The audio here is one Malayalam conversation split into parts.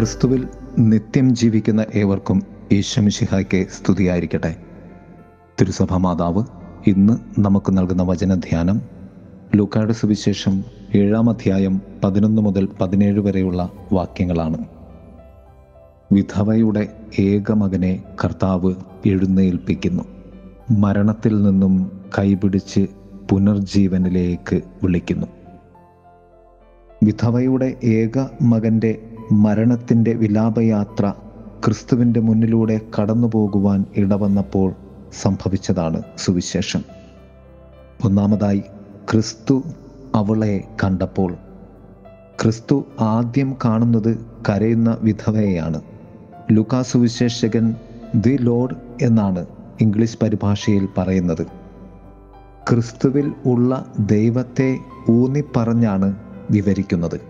ക്രിസ്തുവിൽ നിത്യം ജീവിക്കുന്ന ഏവർക്കും ഈശ്വമിഷിഹായ്ക്ക് സ്തുതിയായിരിക്കട്ടെ. തിരുസഭ മാതാവ് ഇന്ന് നമുക്ക് നൽകുന്ന വചനധ്യാനം ലൂക്കാട് സുവിശേഷം ഏഴാം അധ്യായം പതിനൊന്ന് മുതൽ പതിനേഴ് വരെയുള്ള വാക്യങ്ങളാണ്. വിധവയുടെ ഏകമകനെ കർത്താവ് എഴുന്നേൽപ്പിക്കുന്നു. മരണത്തിൽ നിന്നും കൈപിടിച്ച് പുനർജീവനിലേക്ക് വിളിക്കുന്നു. വിധവയുടെ ഏക മകന്റെ മരണത്തിന്റെ വിലാപയാത്ര ക്രിസ്തുവിന്റെ മുന്നിലൂടെ കടന്നു പോകുവാൻ ഇടവന്നപ്പോൾ സംഭവിച്ചതാണ് സുവിശേഷം. ഒന്നാമതായി ക്രിസ്തു അവളെ കണ്ടപ്പോൾ. ക്രിസ്തു ആദ്യം കാണുന്നത് കരയുന്ന വിധവയെയാണ്. ലുക്കാ സുവിശേഷകൻ ദി ലോഡ് എന്നാണ് ഇംഗ്ലീഷ് പരിഭാഷയിൽ പറയുന്നത്. ക്രിസ്തുവിൽ ഉള്ള ദൈവത്തെ ഊന്നിപ്പറഞ്ഞാണ് വിവരിക്കുന്നത്.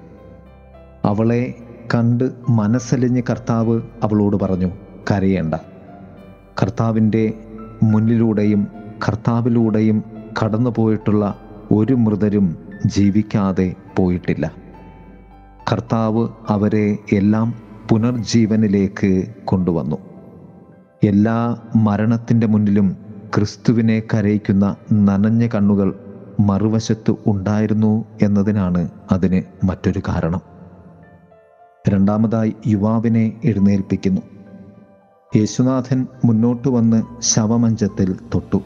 അവളെ കണ്ട് മനസ്സലിഞ്ഞ് കർത്താവ് അവളോട് പറഞ്ഞു കരയേണ്ട. കർത്താവിന്റെ മുന്നിലൂടെയും കർത്താവിലൂടെയും കടന്നു പോയിട്ടുള്ള ഒരു മൃതരും ജീവിക്കാതെ പോയിട്ടില്ല. കർത്താവ് അവരെ എല്ലാം പുനർജീവനിലേക്ക് കൊണ്ടുവന്നു. എല്ലാ മരണത്തിന്റെ മുന്നിലും ക്രിസ്തുവിനെ കരയിക്കുന്ന നനഞ്ഞ കണ്ണുകൾ മറുവശത്ത് ഉണ്ടായിരുന്നു എന്നതിനാണ് അതിന് മറ്റൊരു കാരണം. രണ്ടാമതായി യുവാവിനെ എഴുന്നേൽപ്പിക്കുന്നു. യേശുനാഥൻ മുന്നോട്ട് വന്ന് ശവമഞ്ചത്തിൽ തൊട്ടു.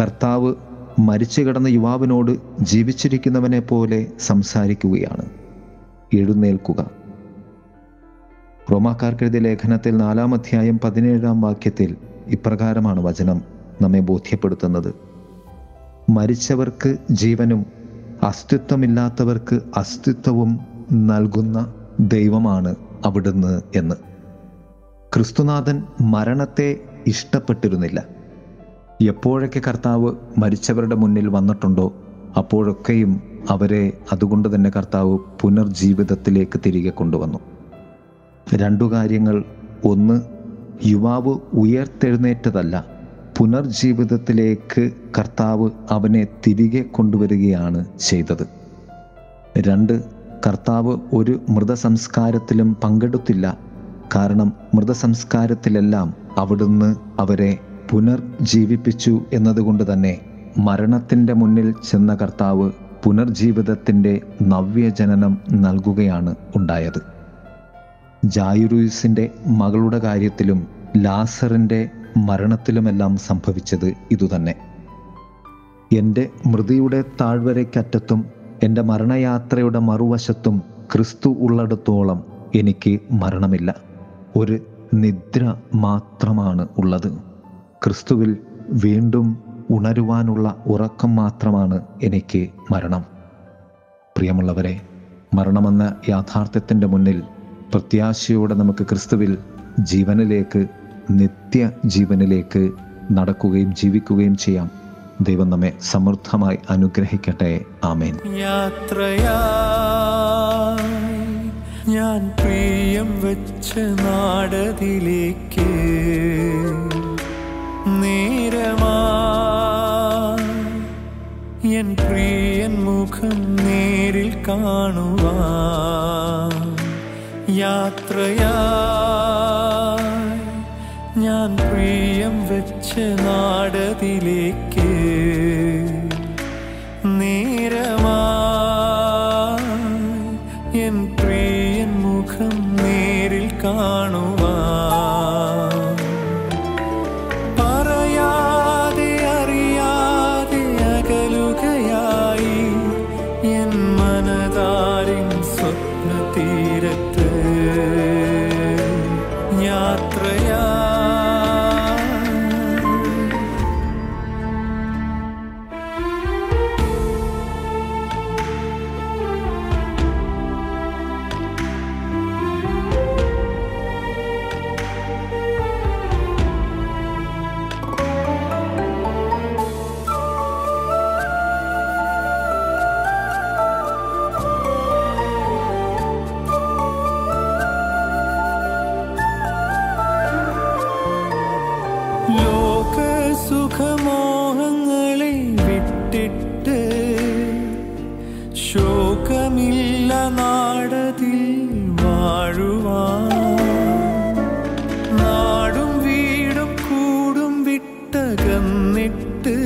കർത്താവ് മരിച്ചു കിടന്ന യുവാവിനോട് ജീവിച്ചിരിക്കുന്നവനെ പോലെ സംസാരിക്കുകയാണ്. എഴുന്നേൽക്കുക. റോമാക്കാർക്കെഴുതിയ ലേഖനത്തിൽ നാലാം അധ്യായം പതിനേഴാം വാക്യത്തിൽ ഇപ്രകാരമാണ് വചനം നമ്മെ ബോധ്യപ്പെടുത്തുന്നത്. മരിച്ചവർക്ക് ജീവനും അസ്തിത്വമില്ലാത്തവർക്ക് അസ്തിത്വവും നൽകുന്ന ദൈവമാണ് അവിടുന്ന് എന്ന്. ക്രിസ്തുനാഥൻ മരണത്തെ ഇഷ്ടപ്പെട്ടിരുന്നില്ല. എപ്പോഴൊക്കെ കർത്താവ് മരിച്ചവരുടെ മുന്നിൽ വന്നിട്ടുണ്ടോ അപ്പോഴൊക്കെയും അവരെ അതുകൊണ്ട് തന്നെ കർത്താവ് പുനർജീവിതത്തിലേക്ക് തിരികെ കൊണ്ടുവന്നു. രണ്ടു കാര്യങ്ങൾ. ഒന്ന് യുവാവ് ഉയർത്തെഴുന്നേറ്റതല്ല പുനർജീവിതത്തിലേക്ക് കർത്താവ് അവനെ തിരികെ കൊണ്ടുവരികയാണ് ചെയ്തത്. രണ്ട് കർത്താവ് ഒരു മൃതസംസ്കാരത്തിലും പങ്കെടുത്തില്ല. കാരണം മൃതസംസ്കാരത്തിലെല്ലാം അവിടുന്ന് അവരെ പുനർജീവിപ്പിച്ചു എന്നതുകൊണ്ട് തന്നെ മരണത്തിന്റെ മുന്നിൽ ചെന്ന കർത്താവ് പുനർജീവിതത്തിന്റെ നവ്യജനനം നൽകുകയാണ് ഉണ്ടായത്. ജായുറൂസിന്റെ മകളുടെ കാര്യത്തിലും ലാസറിന്റെ മരണത്തിലുമെല്ലാം സംഭവിച്ചത് ഇതുതന്നെ. എന്റെ മൃതിയുടെ താഴ്വരയ്ക്കറ്റത്തും എന്റെ മരണയാത്രയുടെ മറുവശത്തും ക്രിസ്തു ഉള്ളിടത്തോളം എനിക്ക് മരണമില്ല. ഒരു നിദ്ര മാത്രമാണ് ഉള്ളത്. ക്രിസ്തുവിൽ വീണ്ടും ഉണരുവാനുള്ള ഉറക്കം മാത്രമാണ് എനിക്ക് മരണം. പ്രിയമുള്ളവരെ മരണമെന്ന യാഥാർത്ഥ്യത്തിന്റെ മുന്നിൽ പ്രത്യാശയോടെ നമുക്ക് ക്രിസ്തുവിൽ ജീവനിലേക്ക് നിത്യ ജീവനിലേക്ക് നടക്കുകയും ജീവിക്കുകയും ചെയ്യാം. ദൈവം നമ്മെ സമൃദ്ധമായി അനുഗ്രഹിക്കട്ടെ. ആമേൻ. യാത്രയാ ഞാൻ പ്രിയം വെച്ച നാടതിലേക്ക് നേരമാ എൻ പ്രിയൻ മുഖം നേരിൽ കാണുവാൻ യാത്രയാ ഞാൻ പ്രിയം വെച്ച നാടതിലേക്ക് വാഴുവാൻ. നാടും വീടും കൂടും വിട്ടകന്നിട്ട്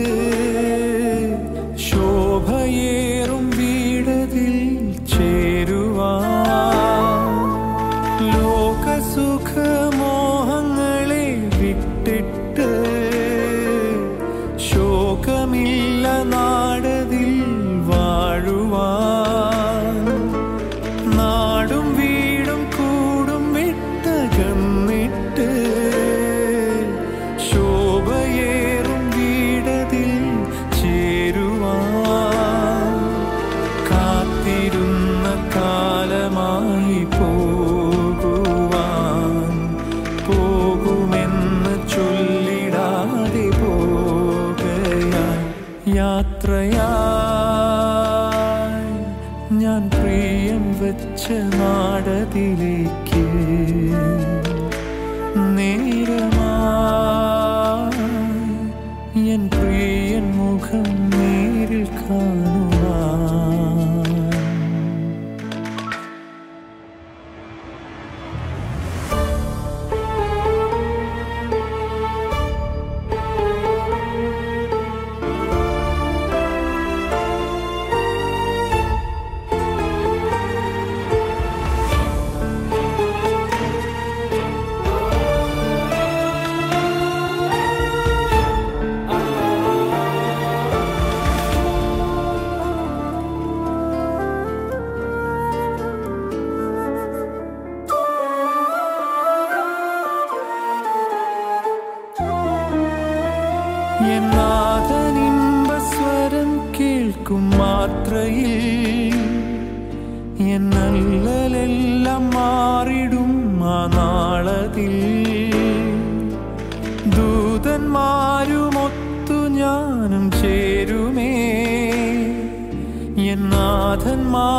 ശോഭയേറും വീടതിൽ ചേരുവാൻ. ലോകസുഖം യാത്രയായി ഞാൻ പ്രിയം വെച്ച നാടതിലേക്ക് നേരമായി എൻ പ്രിയൻ മുഖം നേരിൽ കാണുവാൻ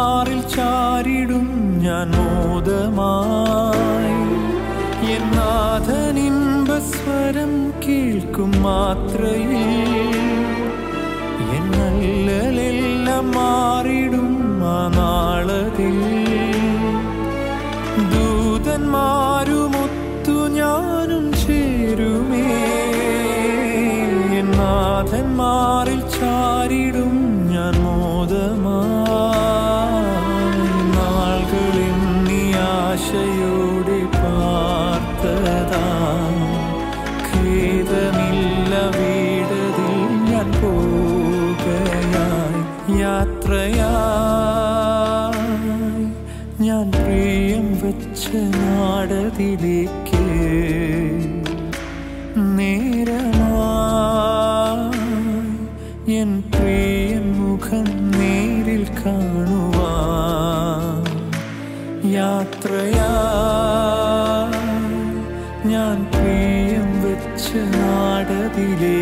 എന്നാഥന്മാരിൽ ചാരിടും ഞാൻ മോദമായി. എന്നാഥനിമ്പസ്വരം കേൾക്കും മാത്രയിൽ. എന്നല്ലെല്ലാം മാറിടും ആ നാളതിൽ. ദൂതന്മാരുമൊത്തു ഞാനും ചേരുമേ. എന്നാഥന്മാറിൽ ചാരിടും നാടതിലേക്ക് നേരമായി എൻ പ്രിയൻ മുഖം നേരിൽ കാണുവാൻ യാത്രയാ ഞാൻ പ്രിയം വെച്ച് നാടതിലേക്ക്